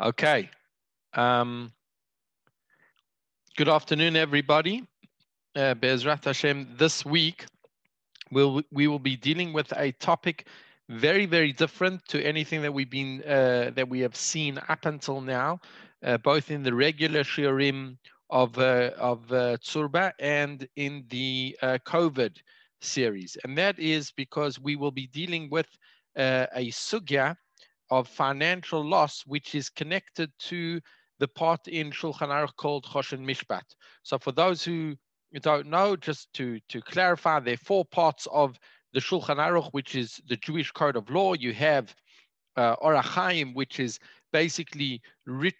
Okay. Um, good afternoon, everybody. Uh, Bezrat Hashem, this week we'll, we will be dealing with a topic very, very different to anything that we've been, uh, that we have seen up until now, uh, both in the regular shiurim of, uh, of uh, Tzurba and in the uh, COVID series. And that is because we will be dealing with uh, a sugya of financial loss, which is connected to the part in Shulchan Aruch called Choshen Mishpat. So for those who don't know, just to, to clarify, there are four parts of the Shulchan Aruch, which is the Jewish code of law. You have uh, Orach which is basically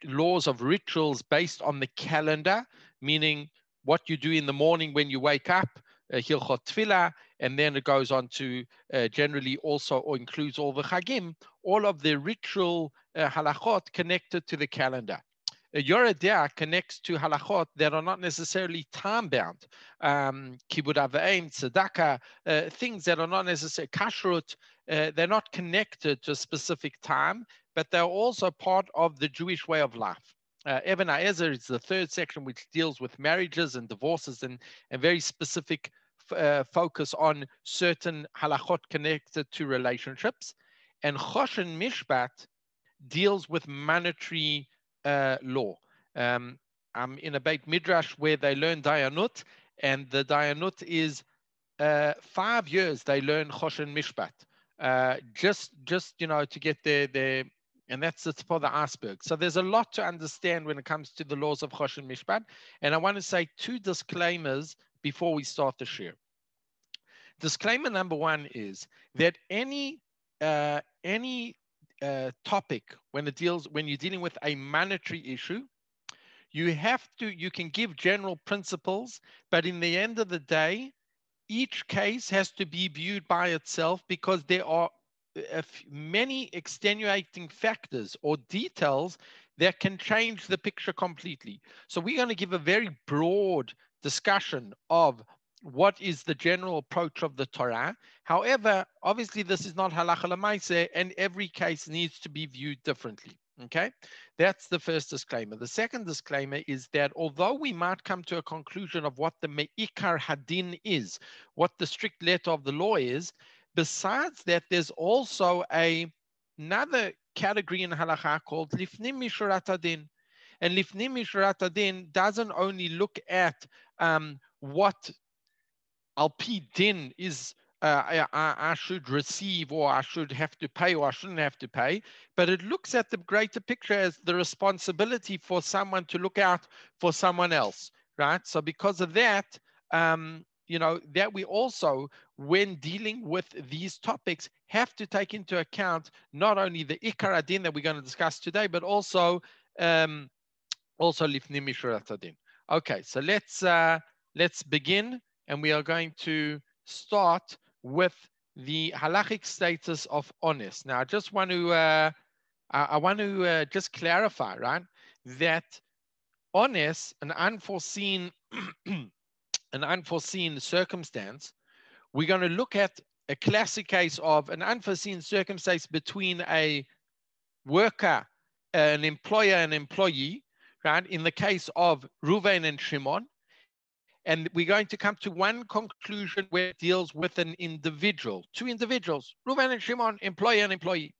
laws of rituals based on the calendar, meaning what you do in the morning when you wake up, uh, Hilchot and then it goes on to uh, generally also or includes all the Chagim, all of the ritual uh, halachot connected to the calendar. Uh, Yoreh connects to halachot that are not necessarily time-bound. Um, Kibud Aveim, tzedakah, uh, things that are not necessarily kashrut, uh, they're not connected to a specific time, but they're also part of the Jewish way of life. Uh, Even HaEzer is the third section, which deals with marriages and divorces and, and very specific uh, focus on certain halachot connected to relationships. And Choshen Mishpat deals with monetary uh, law. Um, I'm in a Beit Midrash where they learn Dayanut, and the Dayanut is uh, five years they learn Choshen Mishpat. Uh, just, just you know, to get their, their and that's the tip of the iceberg. So there's a lot to understand when it comes to the laws of Choshen Mishpat. And I want to say two disclaimers before we start the share. Disclaimer number one is that any uh, any uh, topic when it deals when you're dealing with a monetary issue, you have to you can give general principles, but in the end of the day, each case has to be viewed by itself because there are many extenuating factors or details that can change the picture completely. So we're going to give a very broad discussion of what is the general approach of the Torah. However, obviously this is not halacha lemaise, and every case needs to be viewed differently. Okay, that's the first disclaimer. The second disclaimer is that although we might come to a conclusion of what the me'ikar hadin is, what the strict letter of the law is, besides that, there's also a another category in halacha called lifnim mishurat adin. And lifnim mishurat adin doesn't only look at um, what alpi din is uh, I, I, should receive or I should have to pay or I shouldn't have to pay, but it looks at the greater picture as the responsibility for someone to look out for someone else, right? So because of that, um, you know, that we also, when dealing with these topics, have to take into account not only the ikar adin that we're going to discuss today, but also um, also lifnim. Okay, so let's uh, let's begin and we are going to start with the halachic status of ones. Now, I just want to, uh, I want to uh, just clarify, right, that ones, an unforeseen, an unforeseen circumstance, we're going to look at a classic case of an unforeseen circumstance between a worker, an employer and employee, right? In the case of Reuven and Shimon, and we're going to come to one conclusion where it deals with an individual, two individuals, Reuven and Shimon, employer and employee.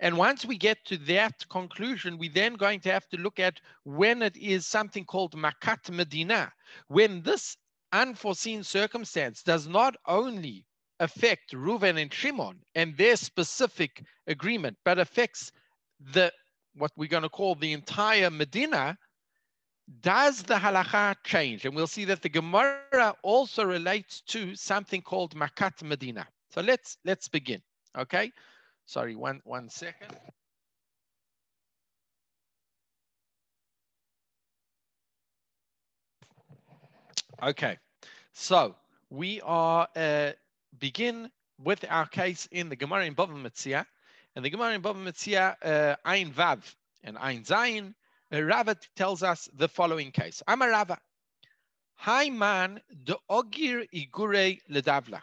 And once we get to that conclusion, we're then going to have to look at when it is something called Makat Medina, when this unforeseen circumstance does not only affect Reuven and Shimon and their specific agreement, but affects the what we're going to call the entire Medina, does the halacha change? And we'll see that the Gemara also relates to something called Makat Medina. So let's let's begin. Okay. Sorry, one one second. Okay, so we are uh, begin with our case in the Gemara in Bava Metzia, and the Gemara in Bava Metzia, Ein Vav and Ein Zayin Rava tells us the following case. I'm a Rava. Hi man, the ogir igure ledavla.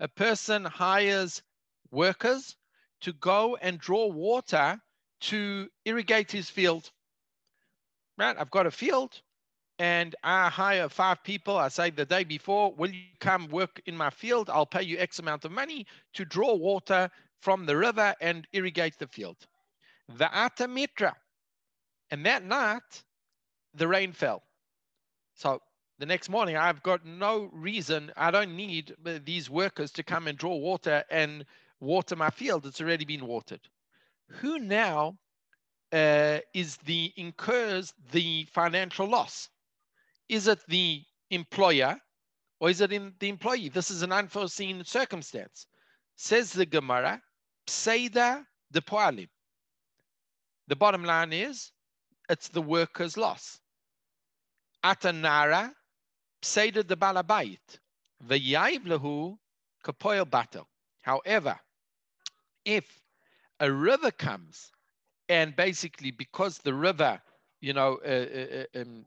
A person hires workers to go and draw water to irrigate his field. Right, I've got a field and I hire five people. I say the day before, will you come work in my field? I'll pay you X amount of money to draw water from the river and irrigate the field. The Mitra. And that night, the rain fell. So the next morning, I've got no reason, I don't need these workers to come and draw water and water my field. It's already been watered. Who now uh, is the incurs the financial loss? Is it the employer or is it in the employee? This is an unforeseen circumstance. Says the Gemara, Pseida de Poalim. The bottom line is it's the worker's loss. Atanara, Pseida de Balabait. V'yaiv lehu kapoil bato. However, if a river comes and basically because the river, you know, uh, uh um,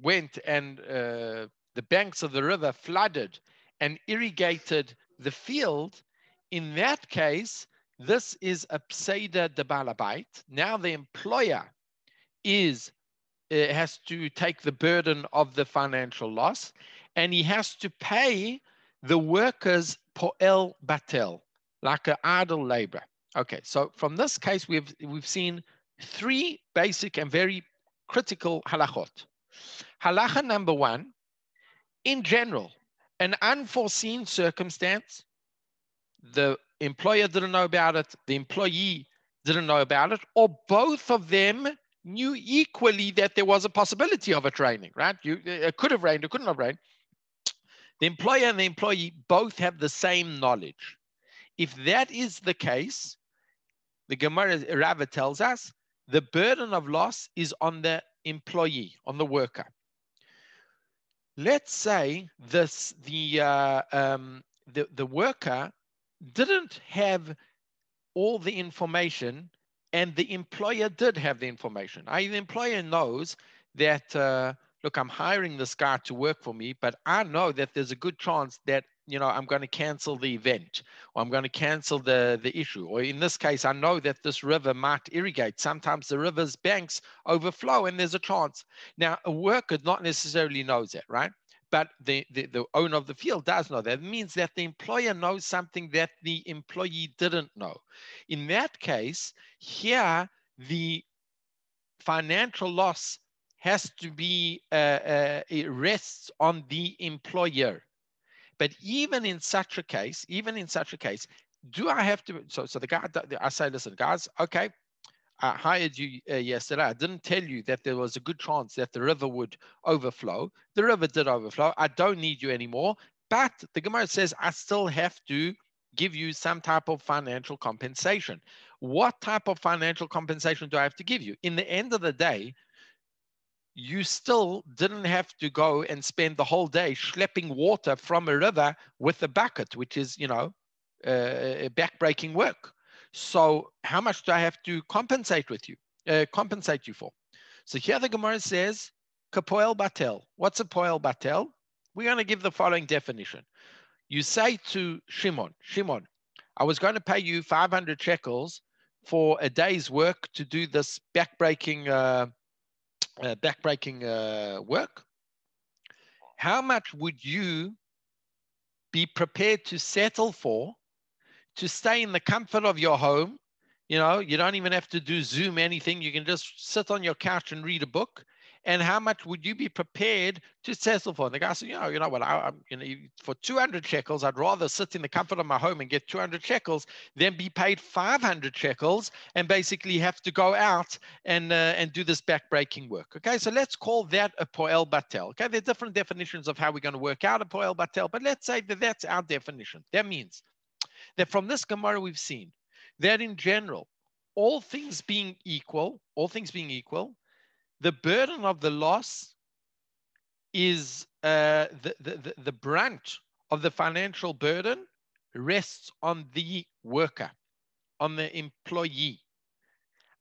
went and uh, the banks of the river flooded and irrigated the field, in that case, this is a pseida de balabait. Now the employer is uh, has to take the burden of the financial loss, and he has to pay the workers poel batel, like an idle labor. Okay, so from this case, we've we've seen three basic and very critical halachot. Halacha number one, in general, an unforeseen circumstance, the employer didn't know about it, the employee didn't know about it, or both of them knew equally that there was a possibility of it raining, right? You, it could have rained, it couldn't have rained. The employer and the employee both have the same knowledge. If that is the case, the Gemara Rava tells us the burden of loss is on the employee, on the worker. Let's say this the uh, um, the the worker didn't have all the information, and the employer did have the information. I, the employer knows that uh, look, I'm hiring this guy to work for me, but I know that there's a good chance that you know, I'm going to cancel the event or I'm going to cancel the, the issue. Or in this case, I know that this river might irrigate. Sometimes the river's banks overflow and there's a chance. Now, a worker not necessarily knows that, right? But the, the, the owner of the field does know that. Means that the employer knows something that the employee didn't know. In that case, here, the financial loss has to be, uh, uh, it rests on the employer but even in such a case, even in such a case, do I have to? So, so the guy, I say, listen, guys, okay, I hired you uh, yesterday. I didn't tell you that there was a good chance that the river would overflow. The river did overflow. I don't need you anymore. But the Gemara says I still have to give you some type of financial compensation. What type of financial compensation do I have to give you? In the end of the day, you still didn't have to go and spend the whole day schlepping water from a river with a bucket, which is, you know, uh, backbreaking work. So how much do I have to compensate with you, uh, compensate you for? So here the Gemara says, kapoel batel. What's a poel batel? We're going to give the following definition. You say to Shimon, Shimon, I was going to pay you 500 shekels for a day's work to do this backbreaking uh, uh, backbreaking uh, work, how much would you be prepared to settle for to stay in the comfort of your home? You know, you don't even have to do Zoom anything. You can just sit on your couch and read a book and how much would you be prepared to settle for? And the guy said, you know, you know what, I, am you know, for 200 shekels, I'd rather sit in the comfort of my home and get 200 shekels than be paid 500 shekels and basically have to go out and uh, and do this backbreaking work. Okay, so let's call that a poel batel. Okay, there are different definitions of how we're going to work out a poel batel, but let's say that that's our definition. That means that from this Gemara we've seen that in general, all things being equal, all things being equal, the burden of the loss is uh, the, the, the brunt of the financial burden rests on the worker, on the employee.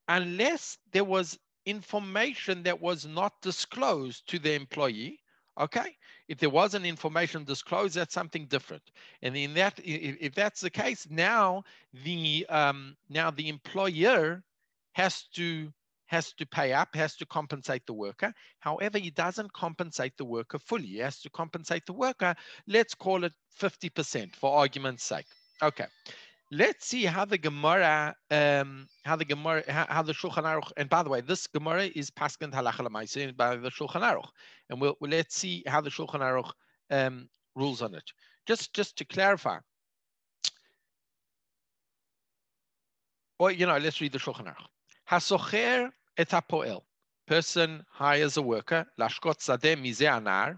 Unless there was information that was not disclosed to the employee, okay? If there was an information disclosed, that's something different. And in that, if, that's the case, now the um, now the employer has to has to pay up, has to compensate the worker. However, he doesn't compensate the worker fully. He has to compensate the worker, let's call it 50% for argument's sake. Okay. Let's see how the Gemara, um, how the Gemara, how, how, the Shulchan Aruch, and by the way, this Gemara is Paskant Halacha Lamaisi by the Shulchan Aruch, and we'll, we'll, let's see how the Shulchan Aruch um, rules on it. Just, just to clarify, or you know, let's read the Shulchan Aruch. Hasocher et. Person hires a worker, lashkot sadeh mize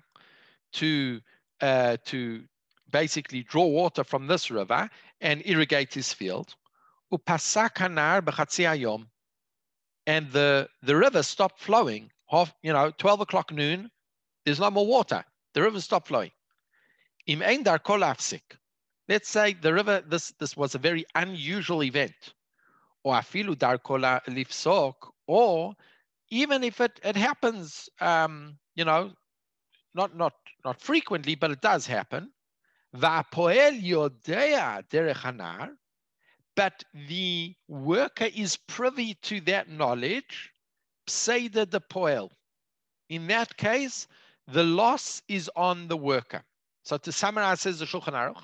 to uh, to basically draw water from this river and irrigate his field. Hanar And the, the river stopped flowing. Half, you know, 12 o'clock noon, there's no more water. The river stopped flowing. Im ein dar kol Let's say the river, this, this was a very unusual event or afilu darkola lifsok, or even if it, it happens, um, you know, not, not, not frequently, but it does happen, Va'poel yodea derech hanar, but the worker is privy to that knowledge, pseida depoel. In that case, the loss is on the worker. So to summarize, says the Shulchan Aruch,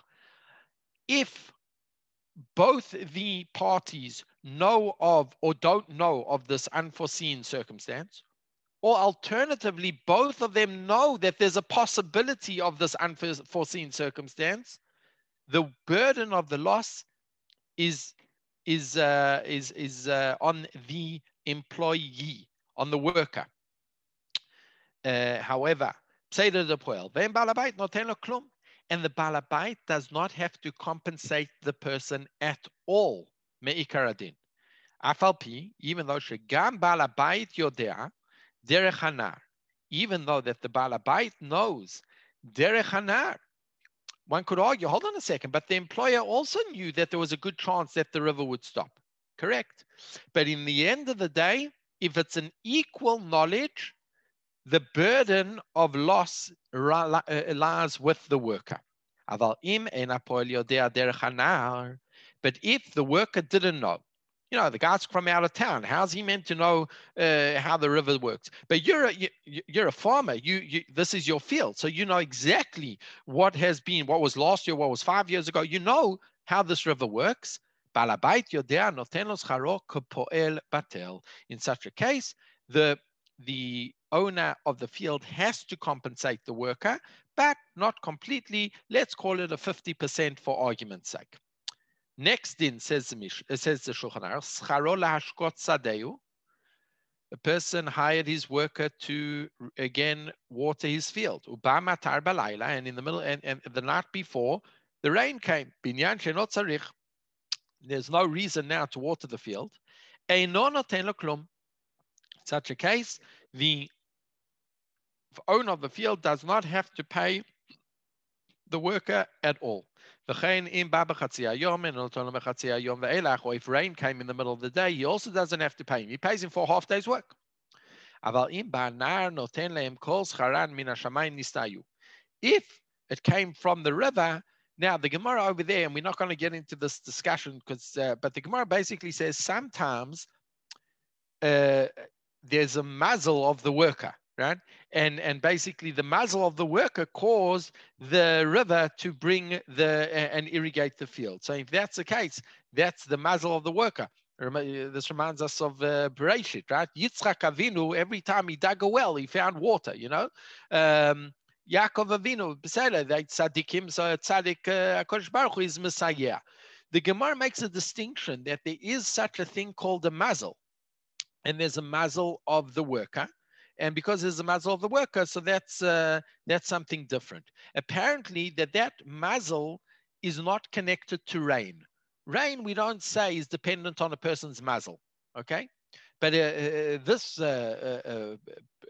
if both the parties know of or don't know of this unforeseen circumstance, or alternatively, both of them know that there's a possibility of this unforeseen circumstance, the burden of the loss is is uh, is is uh, on the employee, on the worker. Uh, however, pseida depuel, then balabait not and the balabait does not have to compensate the person at all me'ikar adin. Afalpi, even though she shegam balabait yodea derech hanar, even though that the balabait knows derech hanar, one could argue, hold on a second, but the employer also knew that there was a good chance that the river would stop. Correct. But in the end of the day, if it's an equal knowledge, the burden of loss uh, lies with the worker. But if the worker didn't know, you know, the guy's from out of town. How's he meant to know uh, how the river works? But you're a, you, you're a farmer. You, you this is your field, so you know exactly what has been, what was last year, what was five years ago. You know how this river works. In such a case, the the owner of the field has to compensate the worker, but not completely. Let's call it a 50% for argument's sake. Next in says the Mish, uh, says the Shulchan Aruch, A person hired his worker to again water his field. Ubama tar and in the middle and, and the night before, the rain came. Binyan shenot tzarich. There's no reason now to water the field. In such a case, the owner of the field does not have to pay the worker at all. V'chein im ba b'chatzi hayom b'chatzi hayom ve'elach, or if rain came in the middle of the day, he also doesn't have to pay him. He pays him for half day's work. Aval im noten lehem kol scharan min hashamayim nistayu. If it came from the river, now the Gemara over there, and we're not going to get into this discussion because, uh, but the Gemara basically says sometimes uh, there's a mazal of the worker right? And and basically the mazal of the worker caused the river to bring the and irrigate the field. So if that's the case, that's the mazal of the worker. This reminds us of uh, Bereshit, right? Yitzchak Avinu, every time he dug a well, he found water, you know? Um, Yaakov Avinu, Besele, they tzaddikim, so tzaddik uh, HaKadosh Baruch Hu is Messiah. The Gemara makes a distinction that there is such a thing called a mazal, and there's a mazal of the worker, and because there's a mazal of the worker, so that's uh, that's something different. Apparently, that that mazal is not connected to rain. Rain, we don't say, is dependent on a person's mazal. Okay, but uh, uh, this uh, uh,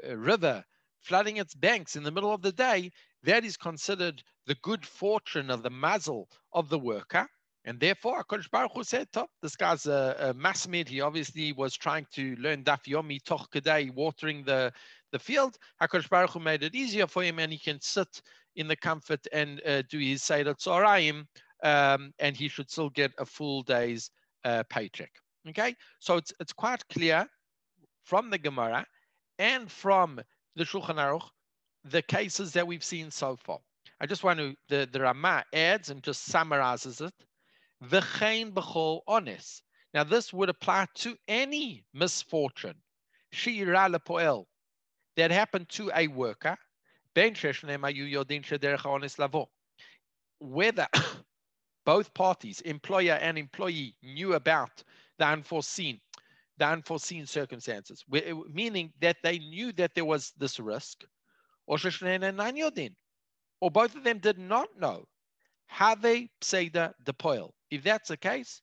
uh, river flooding its banks in the middle of the day, that is considered the good fortune of the mazal of the worker. And therefore, HaKadosh Baruch Hu said, Top, this guy's a, a masmid. He obviously was trying to learn Daf Yomi Toch Kedai, watering the, the field. HaKadosh Baruch Hu made it easier for him and he can sit in the comfort and uh, do his Seder Tzorayim, um, and he should still get a full day's uh, paycheck. Okay, so it's it's quite clear from the Gemara and from the Shulchan Aruch the cases that we've seen so far. I just want to the the Rama adds and just summarizes it. V'chein b'chol ones. Now this would apply to any misfortune. She'ira lepoel that happened to a worker. Ben sheshnemayu yodin shederech ones lavo. Whether both parties, employer and employee, knew about the unforeseen, the unforeseen circumstances, meaning that they knew that there was this risk, or or both of them did not know. Have pseida depoil. If that's the case,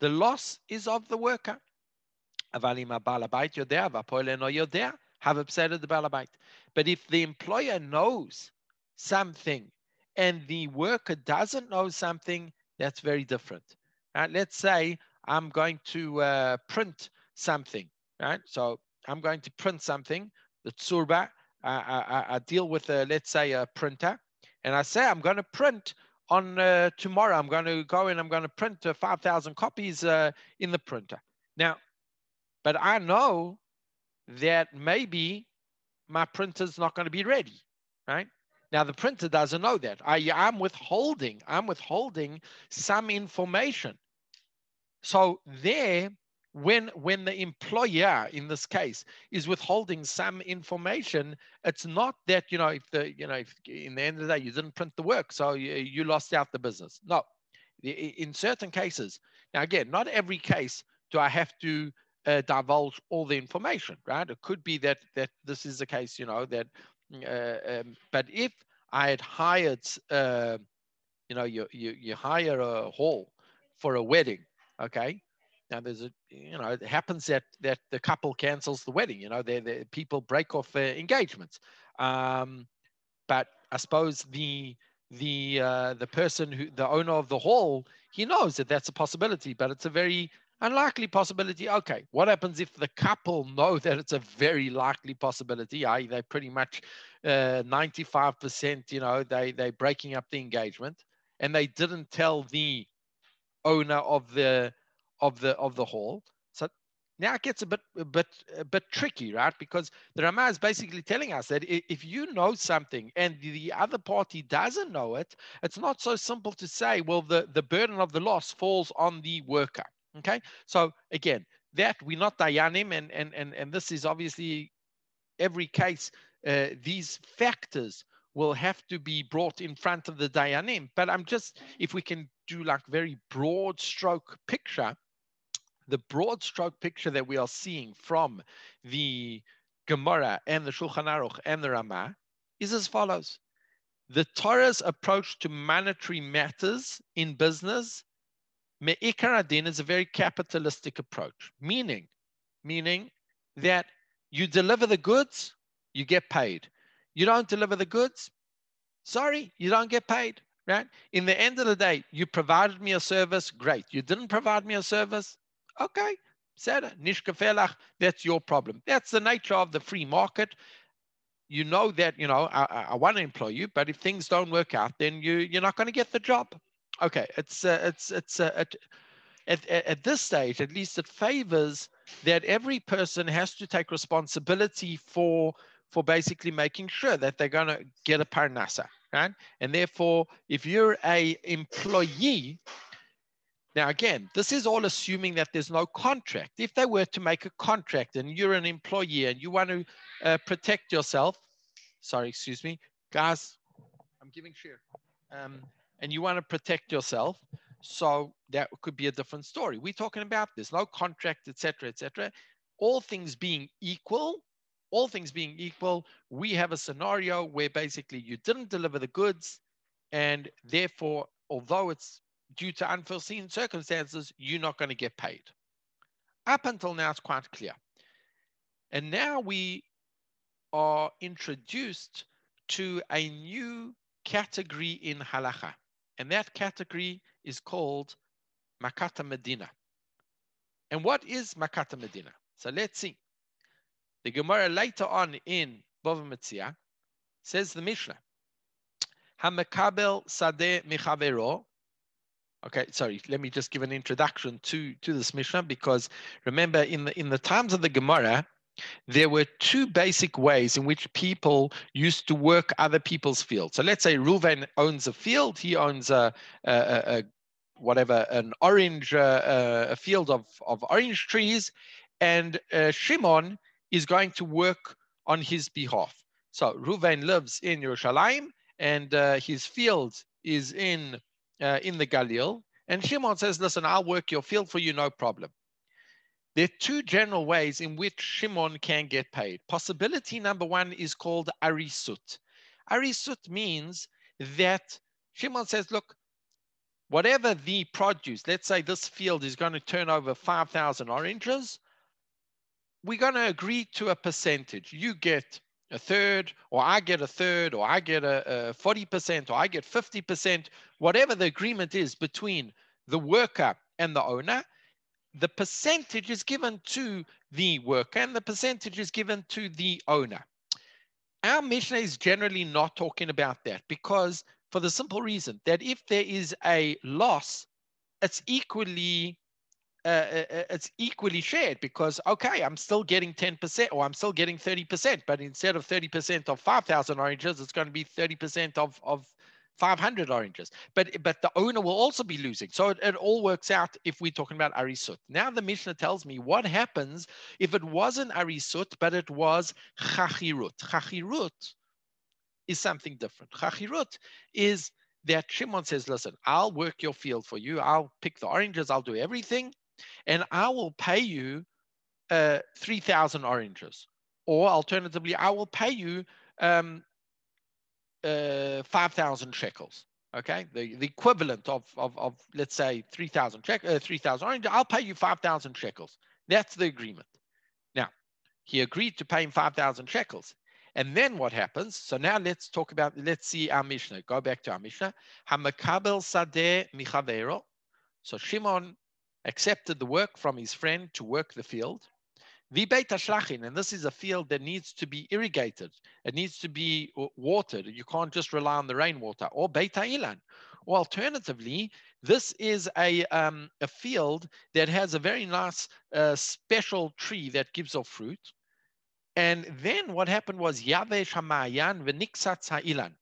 the loss is of the worker. But if the employer knows something and the worker doesn't know something, that's very different. Right? Let's say I'm going to uh, print something, right? So I'm going to print something, the Tzurba, I, I, I deal with, a, let's say, a printer, and I say I'm going to print on uh, tomorrow. I'm going to go and I'm going to print uh, 5,000 copies uh, in the printer. Now, but I know that maybe my printer's not going to be ready, right? Now the printer doesn't know that. I, I'm withholding, I'm withholding some information. So there, when when the employer in this case is withholding some information, it's not that you know if the you know if in the end of the day you didn't print the work, so you, you lost out the business. No, in certain cases. Now again, not every case do I have to uh, divulge all the information, right? It could be that that this is the case, you know, that uh, um, but if I had hired, uh, you know, you, you, you hire a hall for a wedding, okay? Now there's a, you know, it happens that that the couple cancels the wedding. You know, they the people break off uh, engagements. Um, but I suppose the the uh, the person who the owner of the hall he knows that that's a possibility, but it's a very unlikely possibility. Okay, what happens if the couple know that it's a very likely possibility? I they pretty much uh, 95%, you know, they they breaking up the engagement, and they didn't tell the owner of the of the of the hall. So now it gets a bit a bit a bit tricky, right? Because the Rama is basically telling us that if you know something and the other party doesn't know it, it's not so simple to say, well, the, the burden of the loss falls on the worker. Okay, so again, that we're not dayanim, and and and and this is obviously every case. Uh, these factors will have to be brought in front of the dayanim. But I'm just, if we can do like very broad stroke picture, the broad stroke picture that we are seeing from the Gemara and the Shulchan Aruch and the Ramah is as follows. The Torah's approach to monetary matters in business Me'ikar adin is a very capitalistic approach, meaning, meaning that you deliver the goods, you get paid. You don't deliver the goods, sorry, you don't get paid, right? In the end of the day, you provided me a service, great. You didn't provide me a service, okay, said nishkafelach, that's your problem. That's the nature of the free market. You know that, you know, I, I want to employ you, but if things don't work out, then you, you're not going to get the job. Okay, it's uh, it's it's uh, at, at, at this stage, at least, it favors that every person has to take responsibility for for basically making sure that they're going to get a parnasa, right? And therefore, if you're a employee, now again, this is all assuming that there's no contract. If they were to make a contract and you're an employee and you want to uh, protect yourself, sorry, excuse me, guys, I'm giving shiur. Um, and you want to protect yourself. So that could be a different story. We're talking about there's no contract, etc., etc. All things being equal, all things being equal, we have a scenario where basically you didn't deliver the goods, and therefore, although it's due to unforeseen circumstances, you're not going to get paid. Up until now, it's quite clear. And now we are introduced to a new category in halacha. And that category is called Makata Medina. And what is Makata Medina? So let's see. The Gemara later on in Bava Metzia says the Mishnah, Hamakabel Sadeh Michavero, Okay, sorry, let me just give an introduction to, to this Mishnah because remember in the, in the times of the Gemara, there were two basic ways in which people used to work other people's fields. So let's say Reuven owns a field, he owns a, a, a whatever, an orange, uh, a field of, of orange trees, and uh, Shimon is going to work on his behalf. So Reuven lives in Yerushalayim, and uh, his field is in uh, in the Galil. And Shimon says, listen, I'll work your field for you, no problem. There are two general ways in which Shimon can get paid. Possibility number one is called arisut. Arisut means that Shimon says, look, whatever the produce, let's say this field is going to turn over 5,000 oranges, we're going to agree to a percentage. You get a third, or I get a third, or I get a, a 40%, or I get 50%, whatever the agreement is between the worker and the owner, the percentage is given to the worker and the percentage is given to the owner. Our Mishnah is generally not talking about that because for the simple reason that if there is a loss, it's equally uh, uh, uh, it's equally shared because okay i'm still getting 10% or i'm still getting 30% but instead of 30% of 5000 oranges it's going to be 30% of, of 500 oranges. But but the owner will also be losing. So it, it all works out if we're talking about arisut. Now the mishnah tells me what happens if it wasn't arisut but it was chachirut. Chachirut is something different. Chachirut is that Shimon says, listen, I'll work your field for you. I'll pick the oranges. I'll do everything and I will pay you uh, 3,000 oranges. Or alternatively, I will pay you um, uh, 5,000 shekels. Okay, the, the equivalent of, of, of let's say 3,000 check, uh, 3,000 oranges, I'll pay you 5,000 shekels. That's the agreement. Now, he agreed to pay him 5,000 shekels. And then what happens? So now let's talk about, let's see our Mishnah. Go back to our Mishnah. Hamakabel sadeh michavero. So Shimon accepted the work from his friend to work the field. Vibeit Ashlachin, and this is a field that needs to be irrigated. It needs to be watered. You can't just rely on the rainwater. Or Beit Ilan. Or alternatively, this is a, um, a field that has a very nice uh, special tree that gives off fruit. And then what happened was Yavesh Hamayan v'niksat ha'ilan.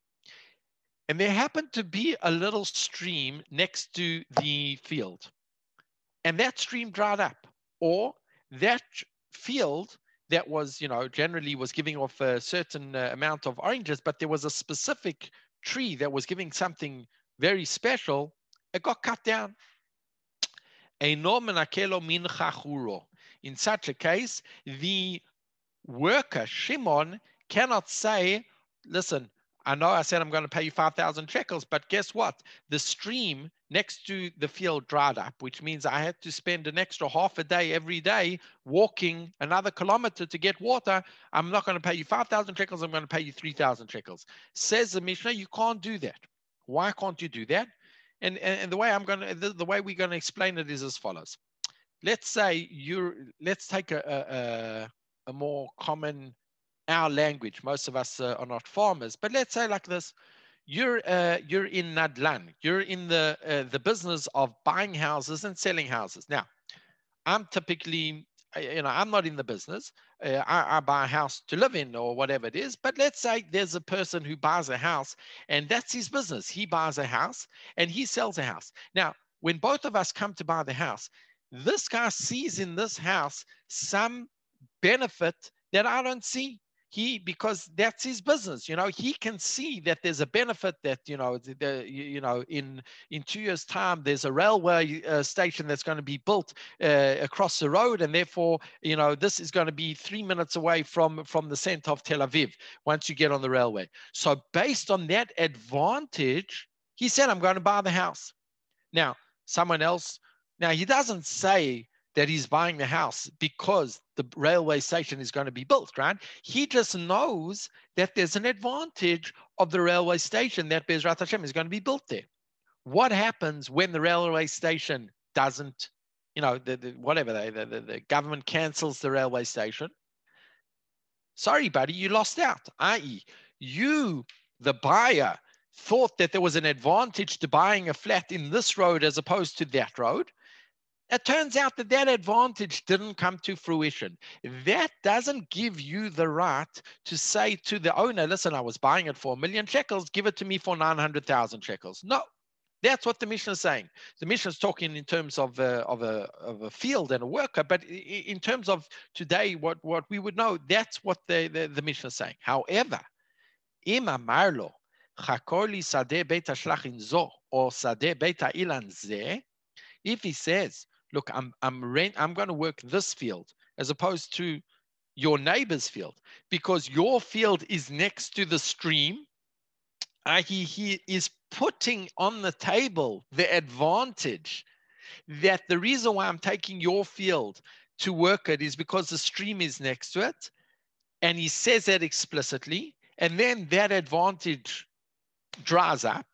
And there happened to be a little stream next to the field and that stream dried up or that field that was you know generally was giving off a certain uh, amount of oranges but there was a specific tree that was giving something very special it got cut down in such a case the worker shimon cannot say listen I know I said I'm going to pay you 5,000 shekels, but guess what? The stream next to the field dried up, which means I had to spend an extra half a day every day walking another kilometer to get water. I'm not going to pay you 5,000 shekels. I'm going to pay you 3,000 shekels. Says the Mishnah, you can't do that. Why can't you do that? And, and, and the way I'm going to, the, the way we're going to explain it is as follows. Let's say you're, let's take a, a, a more common our language. Most of us are not farmers, but let's say like this: you're uh, you're in Nadlan, you're in the uh, the business of buying houses and selling houses. Now, I'm typically, uh, you know, I'm not in the business. Uh, I, I, buy a house to live in or whatever it is. But let's say there's a person who buys a house and that's his business. He buys a house and he sells a house. Now, when both of us come to buy the house, this guy sees in this house some benefit that I don't see he because that's his business you know he can see that there's a benefit that you know the, you know in in two years time there's a railway uh, station that's going to be built uh, across the road and therefore you know this is going to be three minutes away from from the center of tel aviv once you get on the railway. So based on that advantage he said i'm going to buy the house. Now someone else now he doesn't say that he's buying the house because the railway station is going to be built, right? He just knows that there's an advantage of the railway station that Bezrat Hashem is going to be built there. What happens when the railway station doesn't, you know, the, the whatever, the, the, the government cancels the railway station? Sorry, buddy, you lost out, i.e., you, the buyer, thought that there was an advantage to buying a flat in this road as opposed to that road. It turns out that that advantage didn't come to fruition. That doesn't give you the right to say to the owner, listen, I was buying it for a million shekels, give it to me for 900,000 shekels. No, that's what the Mishnah is saying. The Mishnah is talking in terms of a, of a, of a field and a worker, but in terms of today, what, what we would know, that's what the, the, the Mishnah is saying. However, im amarlo, chakoli beta shlachin zo, or beta ilan ze, if he says, look, I'm I'm rent, I'm going to work this field as opposed to your neighbor's field because your field is next to the stream. Uh, he, he is putting on the table the advantage that the reason why I'm taking your field to work it is because the stream is next to it. And he says that explicitly. And then that advantage dries up.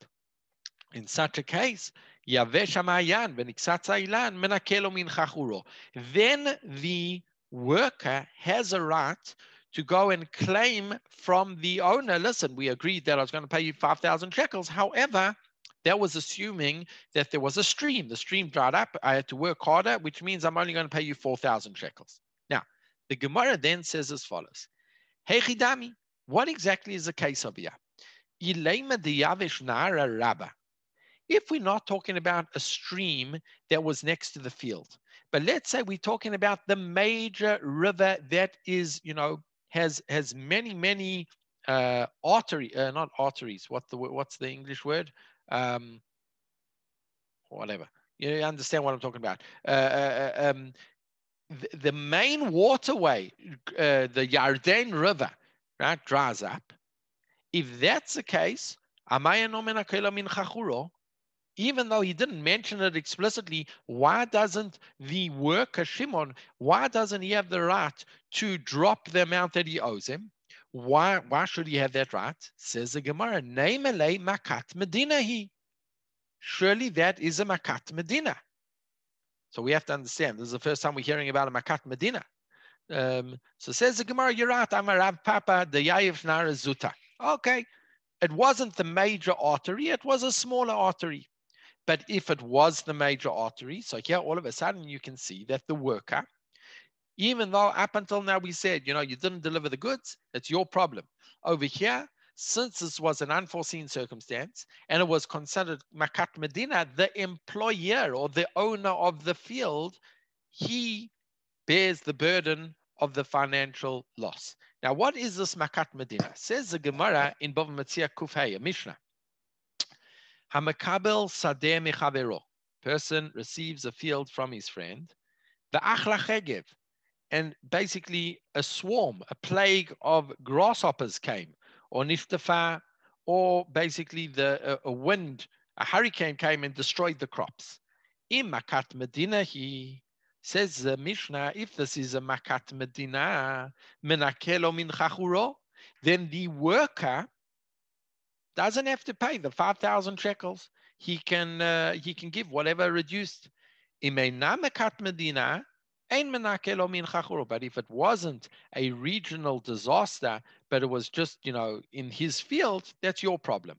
In such a case, Yavesh Amayan ilan menakelo. Then the worker has a right to go and claim from the owner, listen, we agreed that I was going to pay you 5,000 shekels. However, that was assuming that there was a stream. The stream dried up. I had to work harder, which means I'm only going to pay you 4,000 shekels. Now, the Gemara then says as follows. Hey Chidami, what exactly is the case of here? If we're not talking about a stream that was next to the field, but let's say we're talking about the major river that is, you know, has has many many uh, artery, uh, not arteries. What the what's the English word? Um, whatever. You understand what I'm talking about. Uh, uh, uh um, the, the, main waterway, uh, the Yarden River, right, dries up. If that's the case, even though he didn't mention it explicitly, why doesn't the worker Shimon, why doesn't he have the right to drop the amount that he owes him? Why, why should he have that right? Says the Gemara, Neimelei Makat Medina he. Surely that is a Makat Medina. So we have to understand, this is the first time we're hearing about a Makat Medina. Um, so says the Gemara, you're right, I'm a Papa, the Yaif Nara Zuta. Okay, it wasn't the major artery, it was a smaller artery. But if it was the major artery, so here all of a sudden you can see that the worker, even though up until now we said, you know, you didn't deliver the goods, it's your problem. Over here, since this was an unforeseen circumstance and it was considered Makat Medina, the employer or the owner of the field, he bears the burden of the financial loss. Now, what is this Makat Medina? Says the Gemara in Bava Metzia Kufay, a Mishnah. Hamakabel sadeh mechavero. Person receives a field from his friend. The achla chegev. And basically a swarm, a plague of grasshoppers came, or niftafa, or basically the a, a wind, a hurricane came and destroyed the crops. In Makat Medina, he says the Mishnah, if this is a Makat Medina, min chachuro, then the worker doesn't have to pay the 5,000 shekels. He can uh, he can give whatever reduced. Medina, but if it wasn't a regional disaster, but it was just, you know, in his field, that's your problem.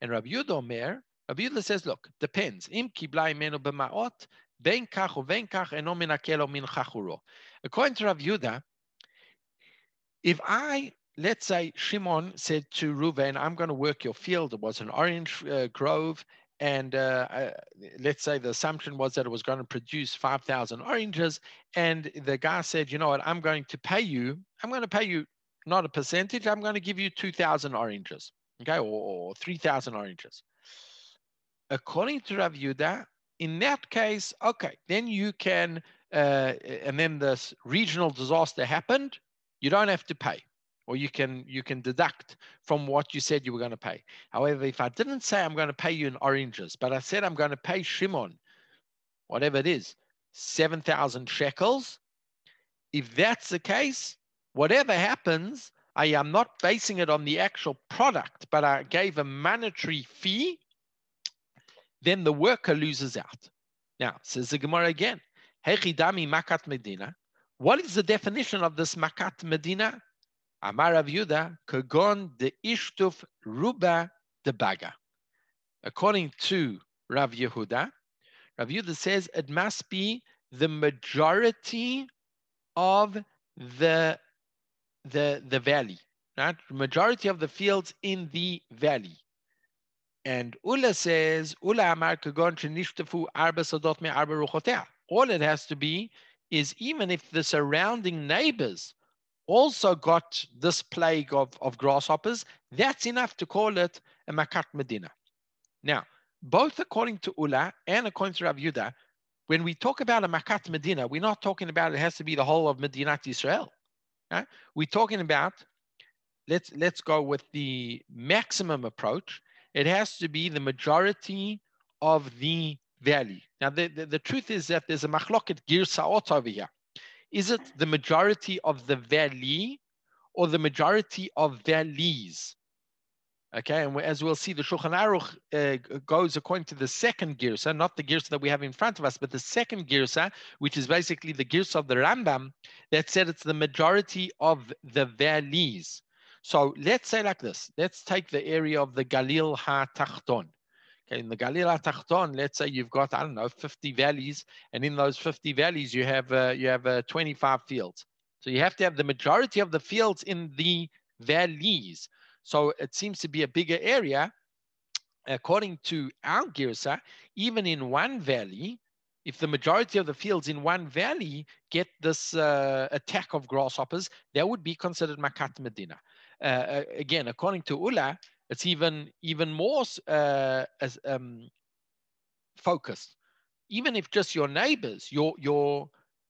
And Rabbi Yudah Omer, Rabbi Yudah says, look, depends. Im kibla imenu b'ma'ot, ben kach uven kach eno menakelo min chachuro. According to Rabbi Yudah, if I let's say Shimon said to Reuven, I'm going to work your field. It was an orange uh, grove. And uh, uh, let's say the assumption was that it was going to produce 5,000 oranges. And the guy said, you know what, I'm going to pay you, I'm going to pay you not a percentage, I'm going to give you 2,000 oranges, okay, or, or 3,000 oranges. According to Rav Yudah, in that case, okay, then you can, uh, and then this regional disaster happened, you don't have to pay or you can you can deduct from what you said you were going to pay. However, if I didn't say I'm going to pay you in oranges, but I said I'm going to pay Shimon, whatever it is, 7,000 shekels, if that's the case, whatever happens, I am not basing it on the actual product, but I gave a monetary fee, then the worker loses out. Now, says the Gemara again, Hechidami Makat Medina. What is the definition of this Makat Medina? Amar Rav Kagon de Ishtuf Ruba de Baga. According to Rav Yehuda, Rav Yehuda says it must be the majority of the the the valley, right? Majority of the fields in the valley. And Ula says, Ula amar kagon shenishtafu arba sodot me arba ruchotea. All it has to be is even if the surrounding neighbors also got this plague of, of grasshoppers, that's enough to call it a Makat Medina. Now, both according to Ula and according to Rav Yudah, when we talk about a Makat Medina, we're not talking about it has to be the whole of Medinat Israel. Right? We're talking about, let's, let's go with the maximum approach. It has to be the majority of the valley. Now, the, the, the truth is that there's a machloket girsaot over here. Is it the majority of the valley or the majority of valleys? Okay, and as we'll see, the Shulchan Aruch uh, goes according to the second girsa, not the girsa that we have in front of us, but the second girsa, which is basically the girsa of the Rambam, that said it's the majority of the valleys. So let's say like this. Let's take the area of the Galil HaTachton. Okay, in the Galil HaTachton, let's say you've got, I don't know, 50 valleys, and in those 50 valleys, you have, uh, you have uh, 25 fields. So you have to have the majority of the fields in the valleys. So it seems to be a bigger area. According to our Girsa, even in one valley, if the majority of the fields in one valley get this uh, attack of grasshoppers, that would be considered Makat Medina. Uh, again, according to Ula, it's even even more uh, as, um, focused. Even if just your neighbors, your your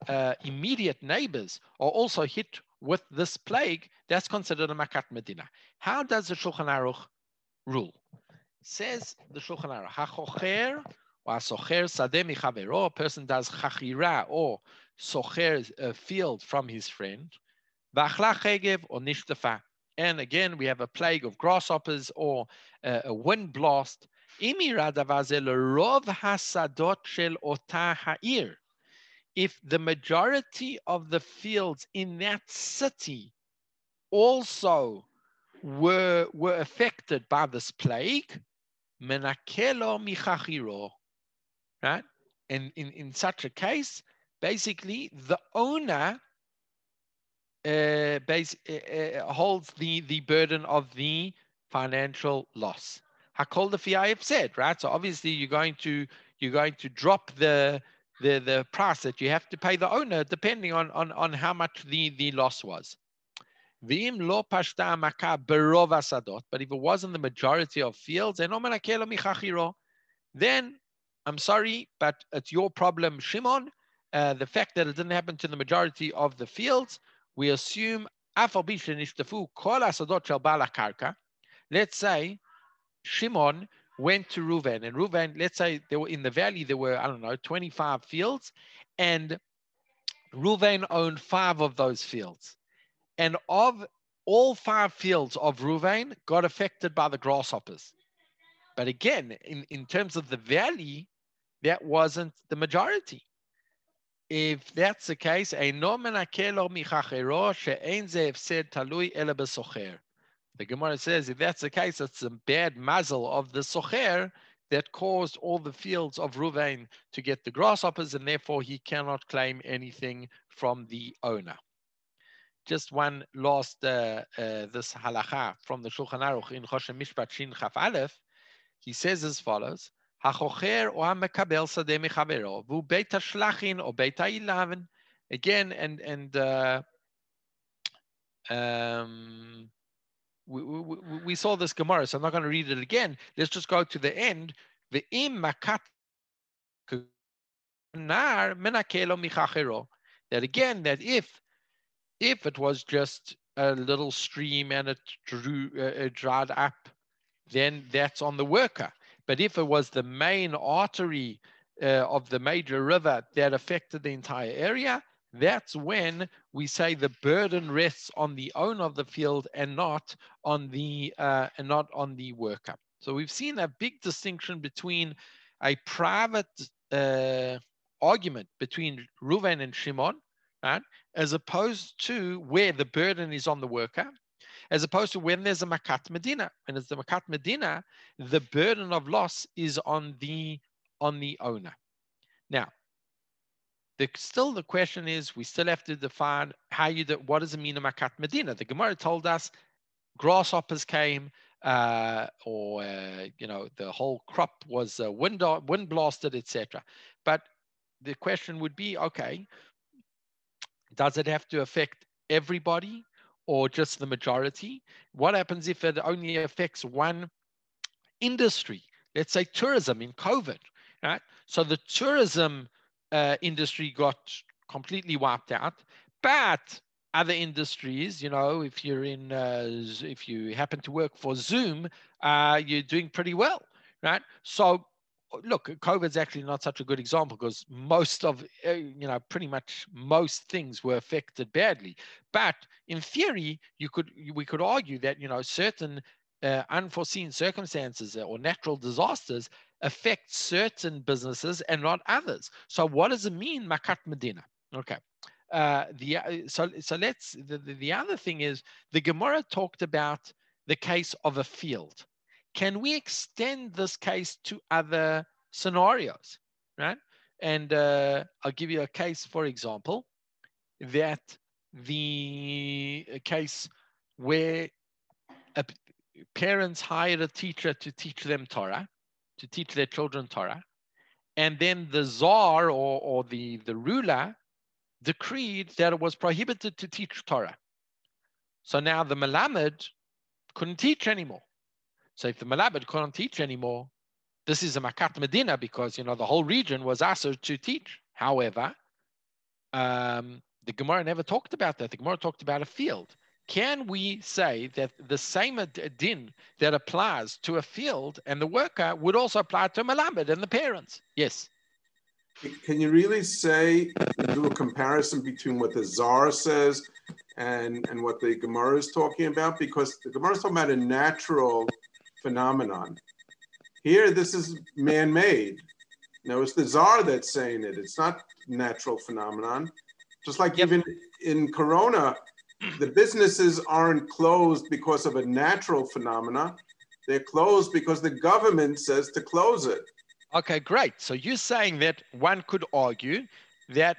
uh, immediate neighbors, are also hit with this plague, that's considered a Makat Medina. How does the Shulchan Aruch rule? Says the Shulchan Aruch, HaChocher or socher sadeh a person does chachira or socher a field from his friend, v'achla or nishtafa. And again, we have a plague of grasshoppers or uh, a wind blast. If the majority of the fields in that city also were, were affected by this plague, right? And in, in such a case, basically the owner uh, base, uh, uh, holds the, the burden of the financial loss. Hakol the have said, right? So obviously you're going to you're going to drop the the, the price that you have to pay the owner depending on, on, on how much the, the loss was. But if it wasn't the majority of fields, then I'm sorry, but it's your problem, Shimon. Uh, the fact that it didn't happen to the majority of the fields, we assume Let's say Shimon went to Reuven, and Reuven, let's say they were in the valley, there were, I don't know, 25 fields, and Reuven owned five of those fields. And of all five fields of Reuven got affected by the grasshoppers. But again, in, in terms of the valley, that wasn't the majority. If that's the case, a nomina kelo michacheros said talui elabusher. the Gemara says if that's the case, it's a bad mazal of the socher that caused all the fields of Reuven to get the grasshoppers, and therefore he cannot claim anything from the owner. Just one last uh, uh, this halacha from the Shulchan Aruch in Choshen Mishpat Shin Chaf Aleph. He says as follows: Hachocher o hamekabel sadeh mechavero vu beit shlachin or beit ilaven. Again, and and uh, um, we, we, we, saw this Gemara, so I'm not going to read it again. Let's just go to the end. The im makat that again, that if if it was just a little stream and it drew uh, dried up, then that's on the worker. But if it was the main artery uh, of the major river that affected the entire area, that's when we say the burden rests on the owner of the field and not on the uh, and not on the worker. So we've seen a big distinction between a private uh, argument between Reuven and Shimon, right, as opposed to where the burden is on the worker. As opposed to when there's a Makat Medina. And as the Makat Medina, the burden of loss is on the on the owner. Now, the, still the question is, we still have to define how you do, what does it mean a Makat Medina? The Gemara told us grasshoppers came, uh, or uh, you know the whole crop was uh, wind wind blasted, etc. But the question would be, okay, does it have to affect everybody or just the majority? What happens if it only affects one industry? Let's say tourism in COVID, right? So the tourism uh, industry got completely wiped out, but other industries, you know, if you're in, uh, if you happen to work for Zoom, uh, you're doing pretty well, right? So look, COVID's actually not such a good example because most of, uh, you know, pretty much most things were affected badly. But in theory, you could, we could argue that, you know, certain uh, unforeseen circumstances or natural disasters affect certain businesses and not others. So what does it mean, Makat Medina? Okay. Uh, the uh, so so let's the, the, the other thing is the Gemara talked about the case of a field can we extend this case to other scenarios, right? And uh, I'll give you a case, for example, that the case where parents hired a teacher to teach them Torah, to teach their children Torah, and then the czar or, or the, the ruler decreed that it was prohibited to teach Torah. So now the Melamed couldn't teach anymore. So if the Malamed couldn't teach anymore, this is a Makat Medina because you know the whole region was asked to teach. However, um, the Gemara never talked about that. The Gemara talked about a field. Can we say that the same din that applies to a field and the worker would also apply to Malamed and the parents? Yes. Can you really say, do a comparison between what the Czar says and, and what the Gemara is talking about? Because the Gemara is talking about a natural phenomenon. Here, this is man-made. Now, it's the czar that's saying it. It's not natural phenomenon. Just like yep. even in Corona, the businesses aren't closed because of a natural phenomena. They're closed because the government says to close it. Okay, great. So you're saying that one could argue that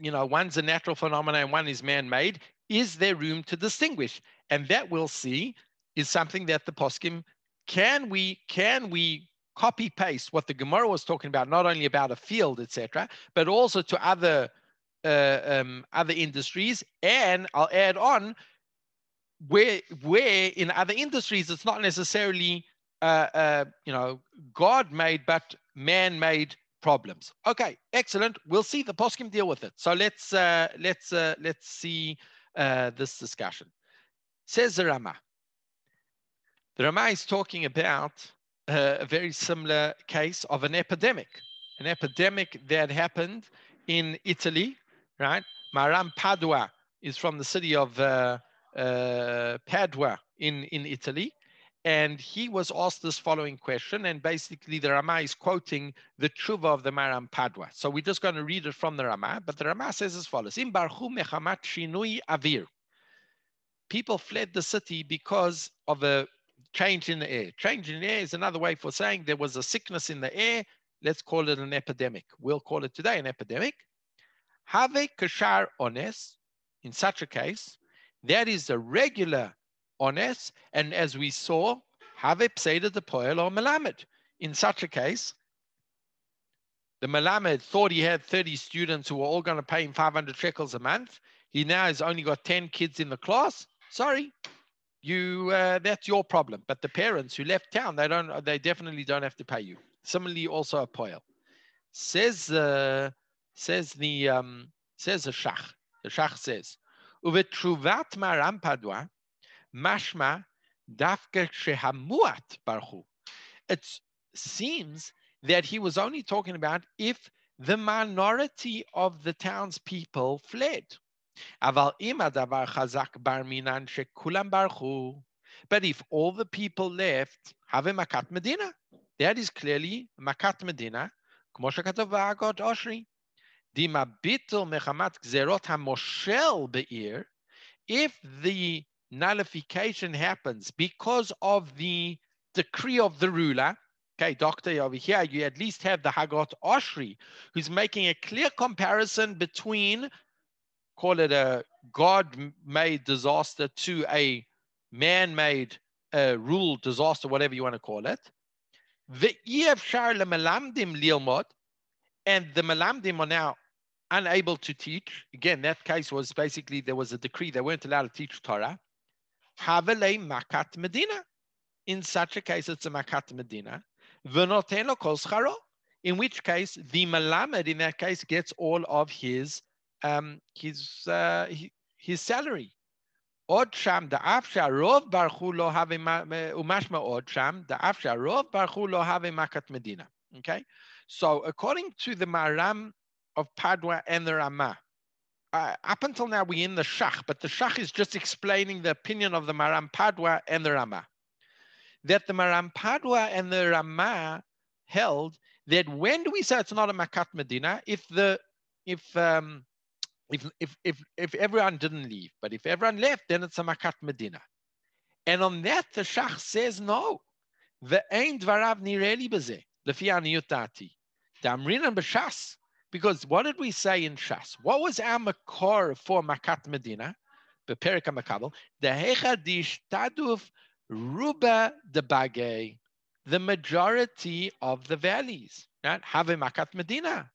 you know one's a natural phenomenon and one is man-made. Is there room to distinguish? And that we'll see is something that the poskim can we can we copy paste what the Gemara was talking about, not only about a field, etc., but also to other uh, um, other industries? And I'll add on where where in other industries it's not necessarily uh, uh, you know God made, but man made problems. Okay, excellent. We'll see the poskim deal with it. So let's uh, let's uh, let's see uh, this discussion. Says the Rama. The Rama is talking about uh, a very similar case of an epidemic, an epidemic that happened in Italy, right? Maram Padua is from the city of uh, uh, Padua in, in Italy. And he was asked this following question, and basically the Rama is quoting the Tshuva of the Maram Padua. So we're just going to read it from the Rama, but the Rama says as follows: "In barchu mechamat shinui avir." People fled the city because of a change in the air. Change in the air is another way for saying there was a sickness in the air. Let's call it an epidemic. We'll call it today an epidemic. Have kashar ones, in such a case, that is a regular ones, and as we saw, have pseida the poel or melamed. In such a case, the melamed thought he had 30 students who were all going to pay him 500 shekels a month. He now has only got 10 kids in the class. Sorry, you uh, that's your problem. But the parents who left town, they don't, they definitely don't have to pay you. Similarly, also a poil. Says uh, says the um, says the shach. The shach says, "Uvetruvat mashma shehamuat barhu." It seems that he was only talking about if the minority of the townspeople fled. But if all the people left, have a makat medina. That is clearly makat medina, כמו שכתוב באגות אושרי. דימה ביטל מחמת גזרות המושל בעיר, if the nullification happens because of the decree of the ruler, okay, doctor over here, you at least have the Hagot Oshri, who's making a clear comparison between, call it a God-made disaster to a man-made uh, rule disaster, whatever you want to call it. The Malamdim and the Malamdim are now unable to teach. Again, that case was basically there was a decree they weren't allowed to teach Torah. Havele Makat Medina. In such a case, it's a Makat Medina. V'noteno kol. In which case, the Malamed in that case gets all of his um, his uh, his salary. עוד שם, דאף שהרוב ברחו לא הווה, ומשמע עוד שם, דאף שהרוב ברחו לא הווה מכת מדינה. Okay? So according to the Maram of Padua and the Ramah. Uh, up until now, we're in the Shach, but the Shach is just explaining the opinion of the Maram Padua and the Ramah. That the Maram Padua and the Ramah held that when do we say it's not a Makat Medina? If the if um, if if if if everyone didn't leave, but if everyone left, then it's a Makat Medina. And on that, the Shach says no. The Ein Dvarav Nireli Beze, Lefi Aniyutati. The Amrinan B'Shas, because what did we say in Shas? What was our makor for Makat Medina? Beperik HaMakabel. The Hechadish Taduf Ruba de Bagay. The majority of the valleys. Right? Have a Makat Medina.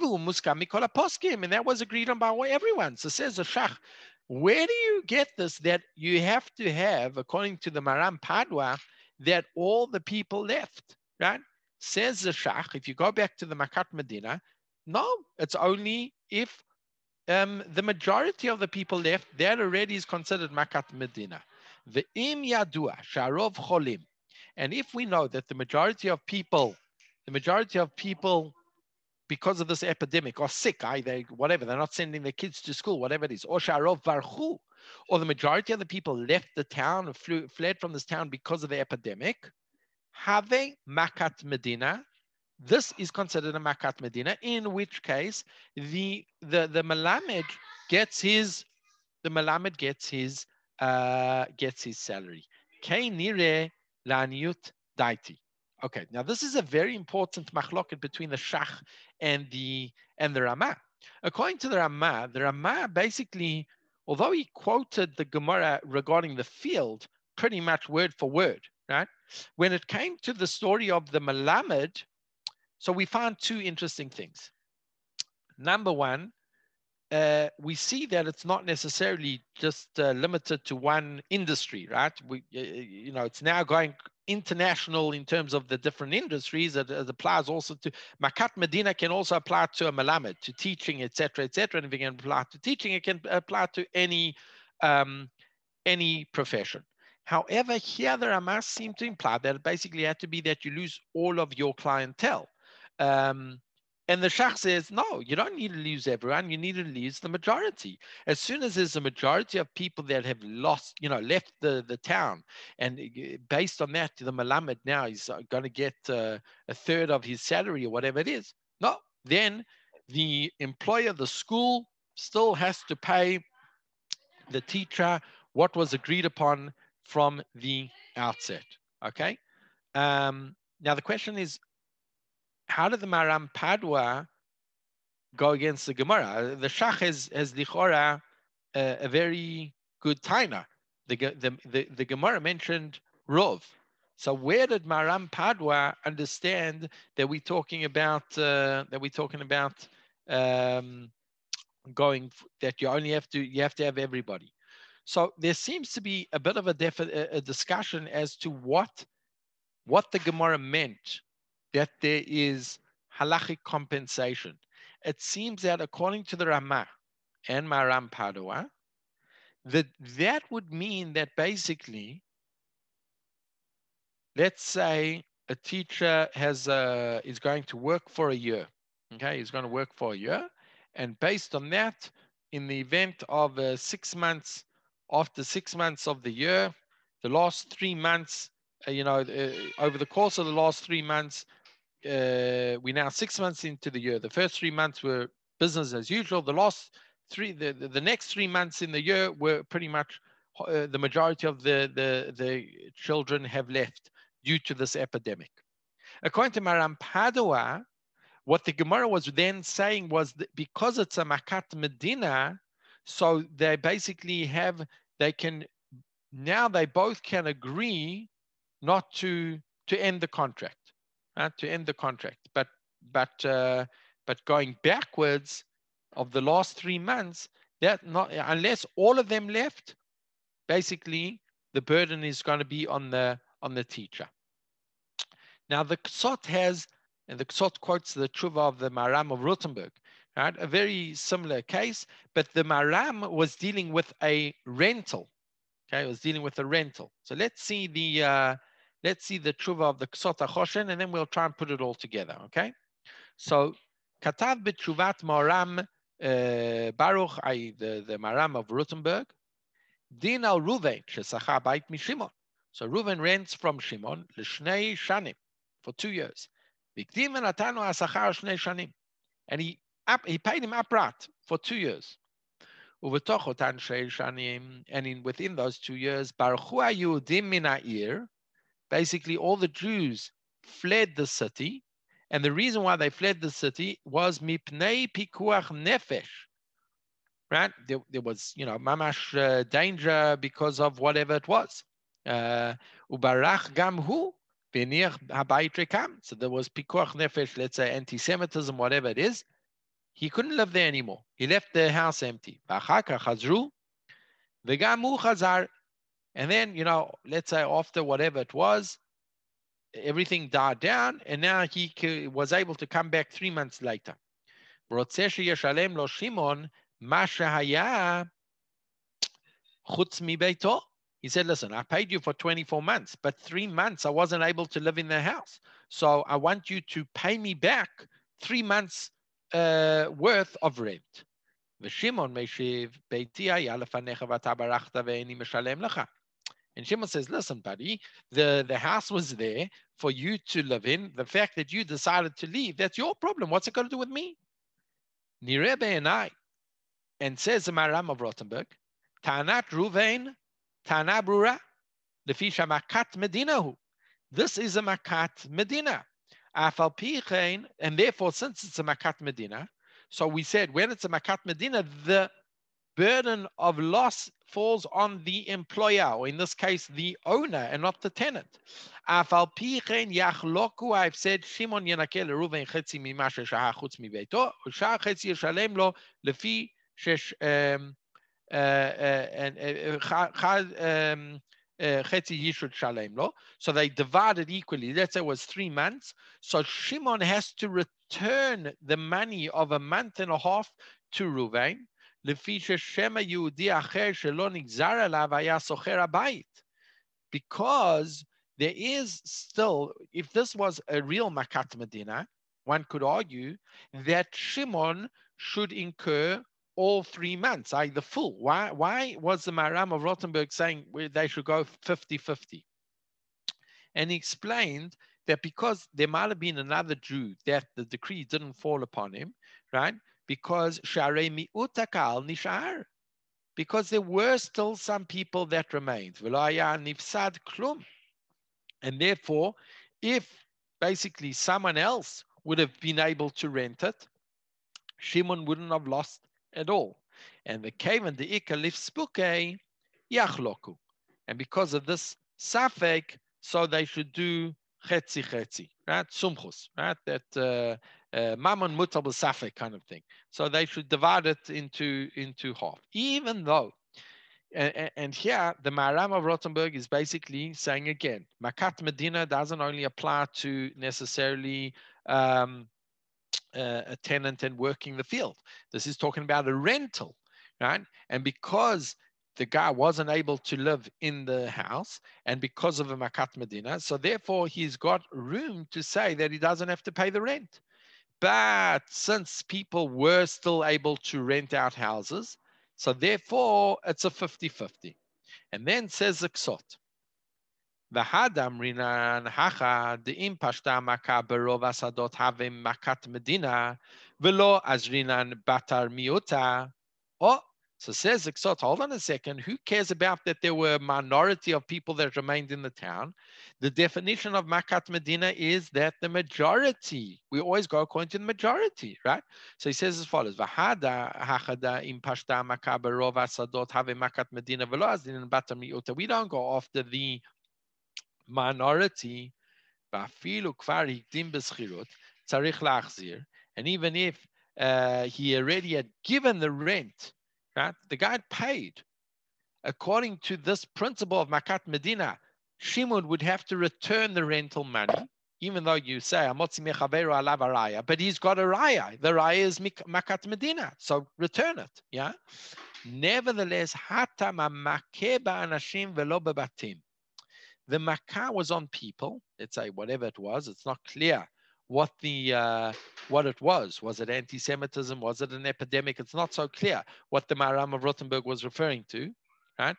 And that was agreed on by everyone. So says the Shach, where do you get this that you have to have, according to the Maram Padua, that all the people left, right? Says the Shach, if you go back to the Makat Medina, no, it's only if um, the majority of the people left, that already is considered Makat Medina. The im yadua sharov cholim. And if we know that the majority of people, the majority of people, because of this epidemic, are sick, either whatever, they're not sending their kids to school, whatever it is, or sharov varchu, or the majority of the people left the town, flew, fled from this town because of the epidemic, have makat medina, this is considered a Makat Medina, in which case the the the Malamed gets his the Malamed gets his uh, gets his salary. nire laniut daiti. Okay, now this is a very important machloket between the Shach and the and the Ramah. According to the Ramah, the Ramah basically, although he quoted the Gemara regarding the field pretty much word for word, right? When it came to the story of the Malamed, so we found two interesting things. Number one, uh, we see that it's not necessarily just uh, limited to one industry, right? We, you know, it's now going international in terms of the different industries. It, it applies also to Makat Medina can also apply to a Malamed, to teaching, etc., etc. And if it can apply to teaching, it can apply to any um, any profession. However, here the Ramas seem to imply that basically had to be that you lose all of your clientele. Um, and the Shach says, no, you don't need to lose everyone. You need to lose the majority. As soon as there's a majority of people that have lost, you know, left the, the town, and uh, based on that, the Malamed now is uh, going to get uh, a third of his salary or whatever it is. No, then the employer, the school, still has to pay the teacher what was agreed upon from the outset. Okay. Um, now the question is, how did the Maram Padua go against the Gemara? The Shach has, has Lichora uh, a very good taina. The, the, the, the Gemara mentioned Rov. So where did Maram Padua understand that we're talking about uh, that we're talking about um, going that you only have to you have to have everybody? So there seems to be a bit of a, a discussion as to what what the Gemara meant that there is halachic compensation. It seems that according to the Ramah and Maram Padua, that that would mean that basically, let's say a teacher has a, is going to work for a year. Okay, he's going to work for a year, and based on that, in the event of uh, six months, after six months of the year, the last three months, uh, you know, uh, over the course of the last three months, uh, we're now six months into the year. The first three months were business as usual. The last three, the, the, the next three months in the year were pretty much uh, the majority of the, the, the children have left due to this epidemic. According to Maram Padua, what the Gemara was then saying was that because it's a Makat Medina, so they basically have, they can, now they both can agree not to, to end the contract, right? to end the contract. But, but, uh, but going backwards of the last three months, that not, unless all of them left, basically the burden is going to be on the, on the teacher. Now the Ksot has, and the Ksot quotes the Tshuva of the Maram of Rothenburg, right? A very similar case, but the Maram was dealing with a rental. Okay, it was dealing with a rental. So let's see the uh, let's see the Tshuva of the Ksot HaChoshen, and then we'll try and put it all together. Okay, so Katav b'Tshuvat Maram uh, Baruch, the the Maram of Rothenburg, Din al Reuven shesacha bait mishimon. So Reuven rents from Shimon l'shnei shanim for two years. Vikdim natanu asachar shnei shanim. And he, he paid him upfront for two years. And in within those two years, basically all the Jews fled the city. And the reason why they fled the city was mipnei pikuach nefesh. Right? There, there was, you know, mamash uh, danger because of whatever it was. Uh, ubarach gamhu so there was pikuach nefesh, let's say anti-Semitism, whatever it is. He couldn't live there anymore. He left the house empty. And then, you know, let's say after whatever it was, everything died down, and now he was able to come back three months later. He said, listen, I paid you for 24 months, but three months I wasn't able to live in the house. So I want you to pay me back three months uh, worth of rent. And Shimon says, listen, buddy, the, the house was there for you to live in. The fact that you decided to leave, that's your problem. What's it got to do with me? Nirebe and I, and says the Maram of Rothenburg, Tanat Reuven Tana Brura, Lefisha Makat Medinahu. This is a Makat Medina. And therefore, since it's a Makat Medina, so we said when it's a Makat Medina, the burden of loss falls on the employer, or in this case, the owner and not the tenant. I've said, Shimon So they divided equally. Let's say it was three months. So Shimon has to return the money of a month and a half to Reuven. Because there is still, if this was a real Makat Medina, one could argue that Shimon should incur all three months, i.e. the full. Why, why was the Maram of Rothenburg saying they should go 50-50? And he explained that because there might have been another Jew that the decree didn't fall upon him, right? Because Share Mi'utakal Nishar. Because there were still some people that remained. Nifsad Klum. And therefore, if basically someone else would have been able to rent it, Shimon wouldn't have lost at all. And the cave and the ikalif spuke yachloku. And because of this safek, so they should do chetzi chetzi, right? Sumchus, right? That uh, uh, mammon safek kind of thing. So they should divide it into into half, even though. And, and here, the Maram of Rothenburg is basically saying again, Makat Medina doesn't only apply to necessarily um, uh, a tenant and working the field. This is talking about a rental, right? And because the guy wasn't able to live in the house and because of a Makat Medina, so therefore he's got room to say that he doesn't have to pay the rent. But since people were still able to rent out houses, so therefore it's a 50-50. And then says Iksot. V'hadam rinan hacha de'im pashta maka berov asadot havim makat medina Velo azrinan batar Miota, o so says Iksot, hold on a second. Who cares about that there were a minority of people that remained in the town? The definition of Makat Medina is that the majority, we always go according to the majority, right? So he says as follows, Vahada hachada im pashta makabarov asadot have Makat Medina velazin batamiuta. We don't go after the minority. And even if uh, he already had given the rent right? The guy paid. According to this principle of Makat Medina, Shimon would have to return the rental money, even though you say, but he's got a raya. The raya is Makat Medina, so return it. Yeah. Nevertheless, the makkah was on people, let's say whatever it was, it's not clear what the uh, what it was. Was it anti-Semitism? Was it an epidemic? It's not so clear what the Maharam of Rothenburg was referring to, right?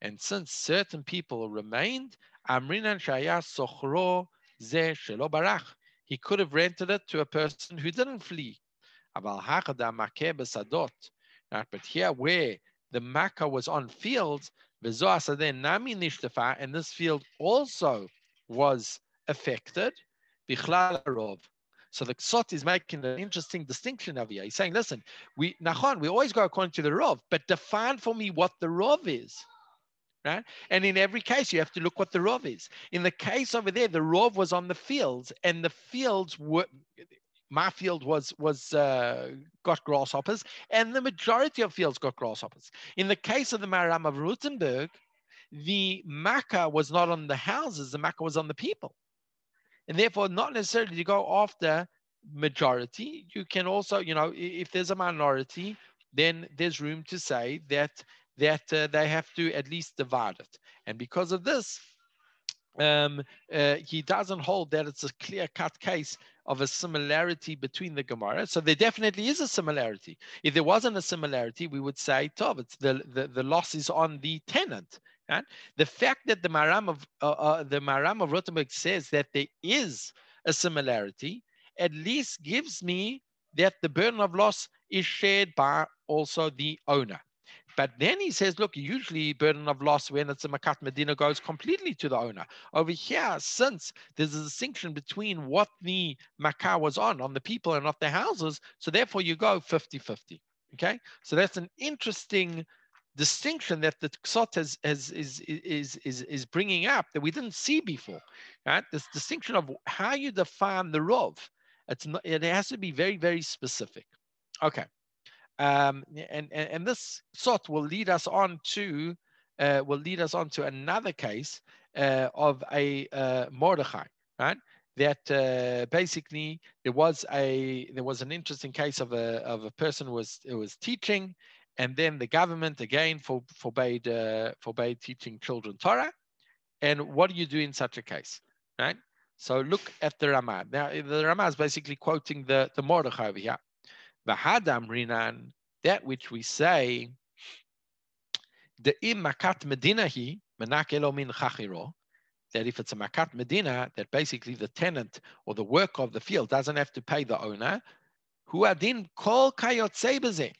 And since certain people remained, Amrinan Shaya Sochro Ze Shelobarach. he could have rented it to a person who didn't flee. But here, where the Makkah was on fields, and this field also was affected. So the Ksot is making an interesting distinction over here. He's saying, listen, we Nachon, we always go according to the Rov, but define for me what the Rov is. Right? And in every case, you have to look what the Rov is. In the case over there, the Rov was on the fields, and the fields were my field was was uh, got grasshoppers, and the majority of fields got grasshoppers. In the case of the Maharam of Rothenburg, the Makkah was not on the houses; the Makkah was on the people, and therefore not necessarily to go after majority. You can also, you know, if there's a minority, then there's room to say that that uh, they have to at least divide it, and because of this, um, uh, he doesn't hold that it's a clear cut case of a similarity between the Gemara. So there definitely is a similarity. If there wasn't a similarity, we would say, Tov, it's the, the, the loss is on the tenant. Right? The fact that the Maharam of uh, uh, the Maharam of Rothenburg says that there is a similarity, at least gives me that the burden of loss is shared by also the owner. But then he says, look, usually burden of loss when it's a Makat Medina goes completely to the owner. Over here, since there's a distinction between what the Makkah was on, on the people and not the houses, so therefore you go 50-50. Okay, so that's an interesting distinction that the Ksot has, is, is, is, is bringing up that we didn't see before. Right? This distinction of how you define the Rov. It's not, it has to be very, very specific. Okay. Um, and, and, and this sort will lead us on to uh, will lead us on to another case uh, of a uh, Mordechai, right? That uh, basically there was a there was an interesting case of a of a person who was who was teaching, and then the government again for, forbade uh, forbade teaching children Torah. And what do you do in such a case, right? So look at the Ramah. Now the Ramah is basically quoting the the Mordechai over here. V'hadam rinan, that which we say, the im makat medinahi, menak min chachiro, that if it's a makat medina, that basically the tenant or the worker of the field doesn't have to pay the owner, who adin kol kayotze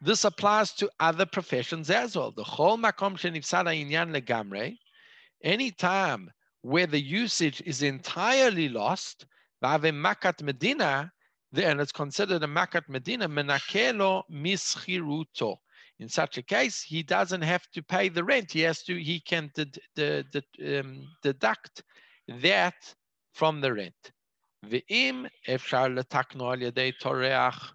This applies to other professions as well. The whole makom shenifsada inyan legamre, any time where the usage is entirely lost, makat medina, and it's considered a makat medina menakelo mischiruto. In such a case, he doesn't have to pay the rent. He has to. He can um, deduct that from the rent. Ve'im efshar letakno al yadei toreach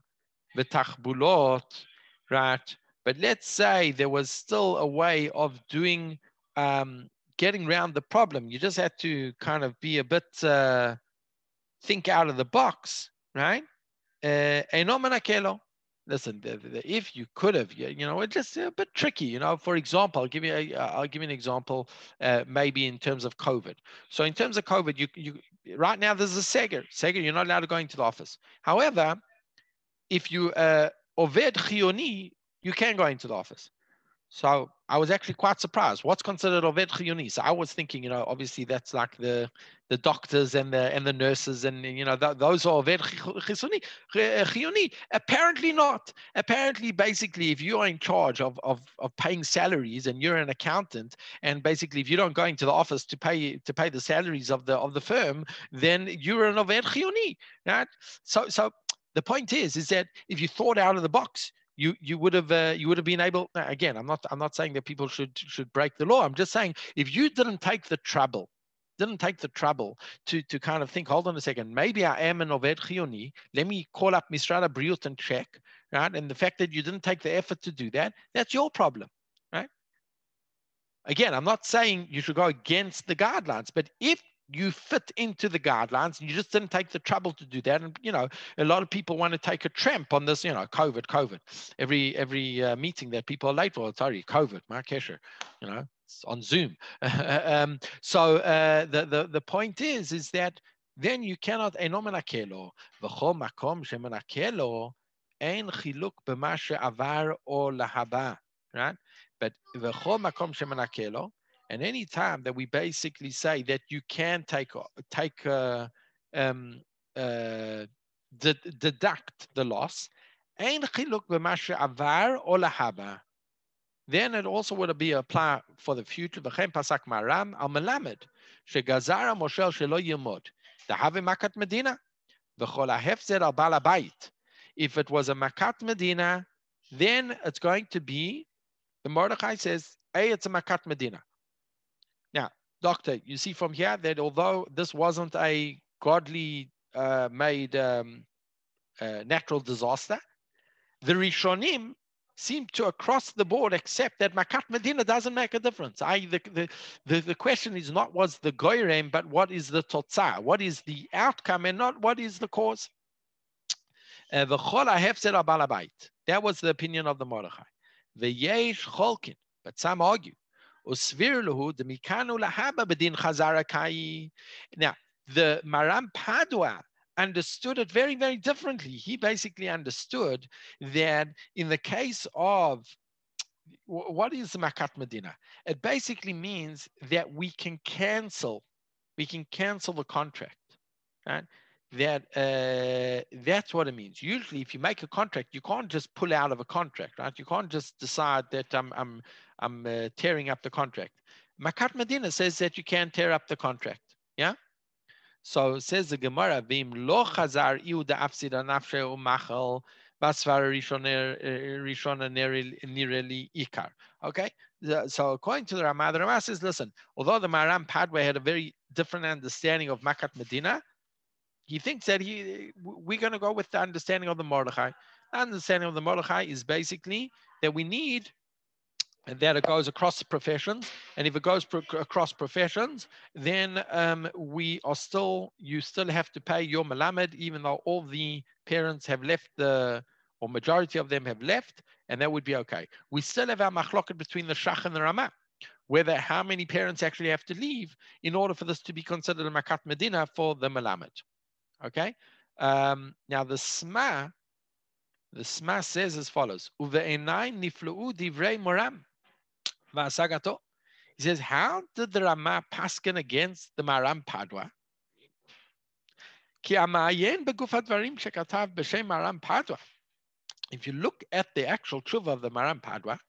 v'tachbulot. Right. But let's say there was still a way of doing, um, getting around the problem. You just had to kind of be a bit, uh, think out of the box, right? Uh, Listen, the, the, if you could have, you know, it's just a bit tricky. You know, for example, I'll give you a, I'll give you an example, uh, maybe in terms of COVID. So in terms of COVID, you you right now there's a Sega. Sega, you're not allowed to go into the office. However, if you uh, chiyuni, you can go into the office. So I was actually quite surprised. What's considered oved chiyuni? So I was thinking, you know, obviously that's like the the doctors and the and the nurses and you know th- those are oved chiyuni. Uh, apparently not. Apparently, basically, if you are in charge of, of of paying salaries and you're an accountant, and basically if you don't go into the office to pay to pay the salaries of the of the firm, then you're an oved chiyuni, right? So so the point is is that if you thought out of the box you you would have uh, you would have been able again i'm not i'm not saying that people should should break the law. I'm just saying if you didn't take the trouble didn't take the trouble to to kind of think hold on a second maybe i am an oved chiyuni. Let me call up misrada briut and check right? And the fact that you didn't take the effort to do that that's your problem right? Again i'm not saying you should go against the guidelines but if you fit into the guidelines and you just didn't take the trouble to do that. And you know a lot of people want to take a tramp on this you know covid covid. Every every uh, meeting that people are late for sorry covid marrakesh you know it's on zoom. Um, so uh, the, the the point is is that then you cannot right? But and any time that we basically say that you can take take uh, um, uh, de- deduct the loss, then it also would be applied for the future. Pasak maram al melamed shegazara moshel shelo dahave makat medina v'chol ahefzer al. If it was a makat medina, then it's going to be. The Mordechai says, "Hey, it's a makat medina." Doctor, you see from here that although this wasn't a godly uh, made um, uh, natural disaster, the Rishonim seem to across the board accept that Makat Medina doesn't make a difference. I, the, the, the, the question is not what's the goyrem, but what is the totzah? What is the outcome and not what is the cause? Uh, the balabait. that was the opinion of the Mordechai. The Yesh Cholkin, but some argue now, the Maram Padua understood it very, very differently. He basically understood that in the case of what is the Makat Medina? It basically means that we can cancel, we can cancel the contract. Right? That uh, that's what it means. Usually, if you make a contract, you can't just pull out of a contract, right? You can't just decide that I'm I'm I'm uh, tearing up the contract. Makat Medina says that you can't tear up the contract. Yeah. So says the Gemara, "Vim lo chazar iu da afsida nafshe umachal basvar rishona nireli ikar." Okay. So according to the Ramah, the Ramah says, listen, although the Maram Padway had a very different understanding of Makat Medina, he thinks that he we're going to go with the understanding of the Mordechai. The understanding of the Mordechai is basically that we need and that it goes across professions. And if it goes pro across professions, then um, we are still, you still have to pay your malamed, even though all the parents have left the, or majority of them have left, and that would be okay. We still have our machloket between the shach and the ramah, whether how many parents actually have to leave in order for this to be considered a makat medina for the malamed. Okay. Um, now the sma, the sma says as follows: Uve'enai niflu divrei moram. Vasagato. He says, how did the Rama paskin against the Maram Padwa? If you look at the actual truth of the Maram Padwa,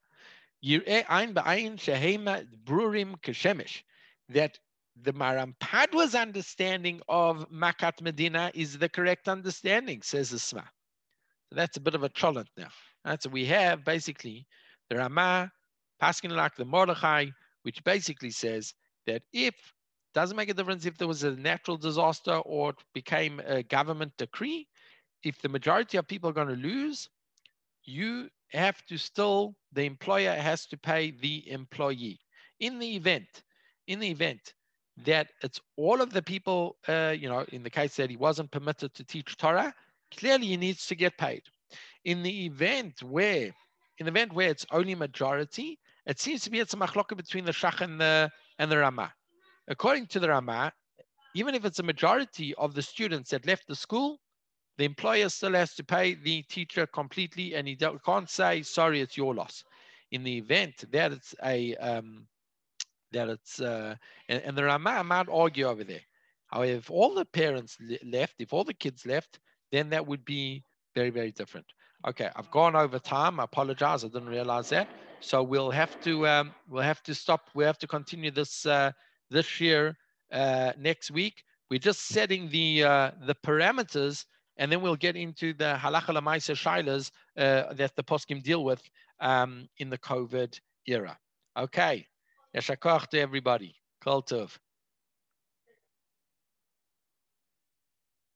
that the Maram Padwa's understanding of Makat Medina is the correct understanding, says the Sma. So that's a bit of a cholent now. Right? So we have basically the Rama Paskin like the Mordechai, which basically says that if doesn't make a difference if there was a natural disaster or it became a government decree, if the majority of people are going to lose, you have to still the employer has to pay the employee. In the event, in the event that it's all of the people, uh, you know, in the case that he wasn't permitted to teach Torah, clearly he needs to get paid. In the event where, in the event where it's only majority, it seems to be it's a machloka between the Shach and the, and the Rama. According to the Rama, even if it's a majority of the students that left the school, the employer still has to pay the teacher completely and he can't say, sorry, it's your loss. in the event that it's a um, that it's uh, and, and the Rama might argue over there. However, if all the parents left, if all the kids left, then that would be very very different. Okay, I've gone over time. I apologize. I didn't realize that. So we'll have to um, we'll have to stop. We have to continue this uh, this year uh, next week. We're just setting the uh, the parameters, and then we'll get into the halacha lemaisa shilas uh, that the poskim deal with um, in the COVID era. Okay, yeshakach to everybody. Kol tov.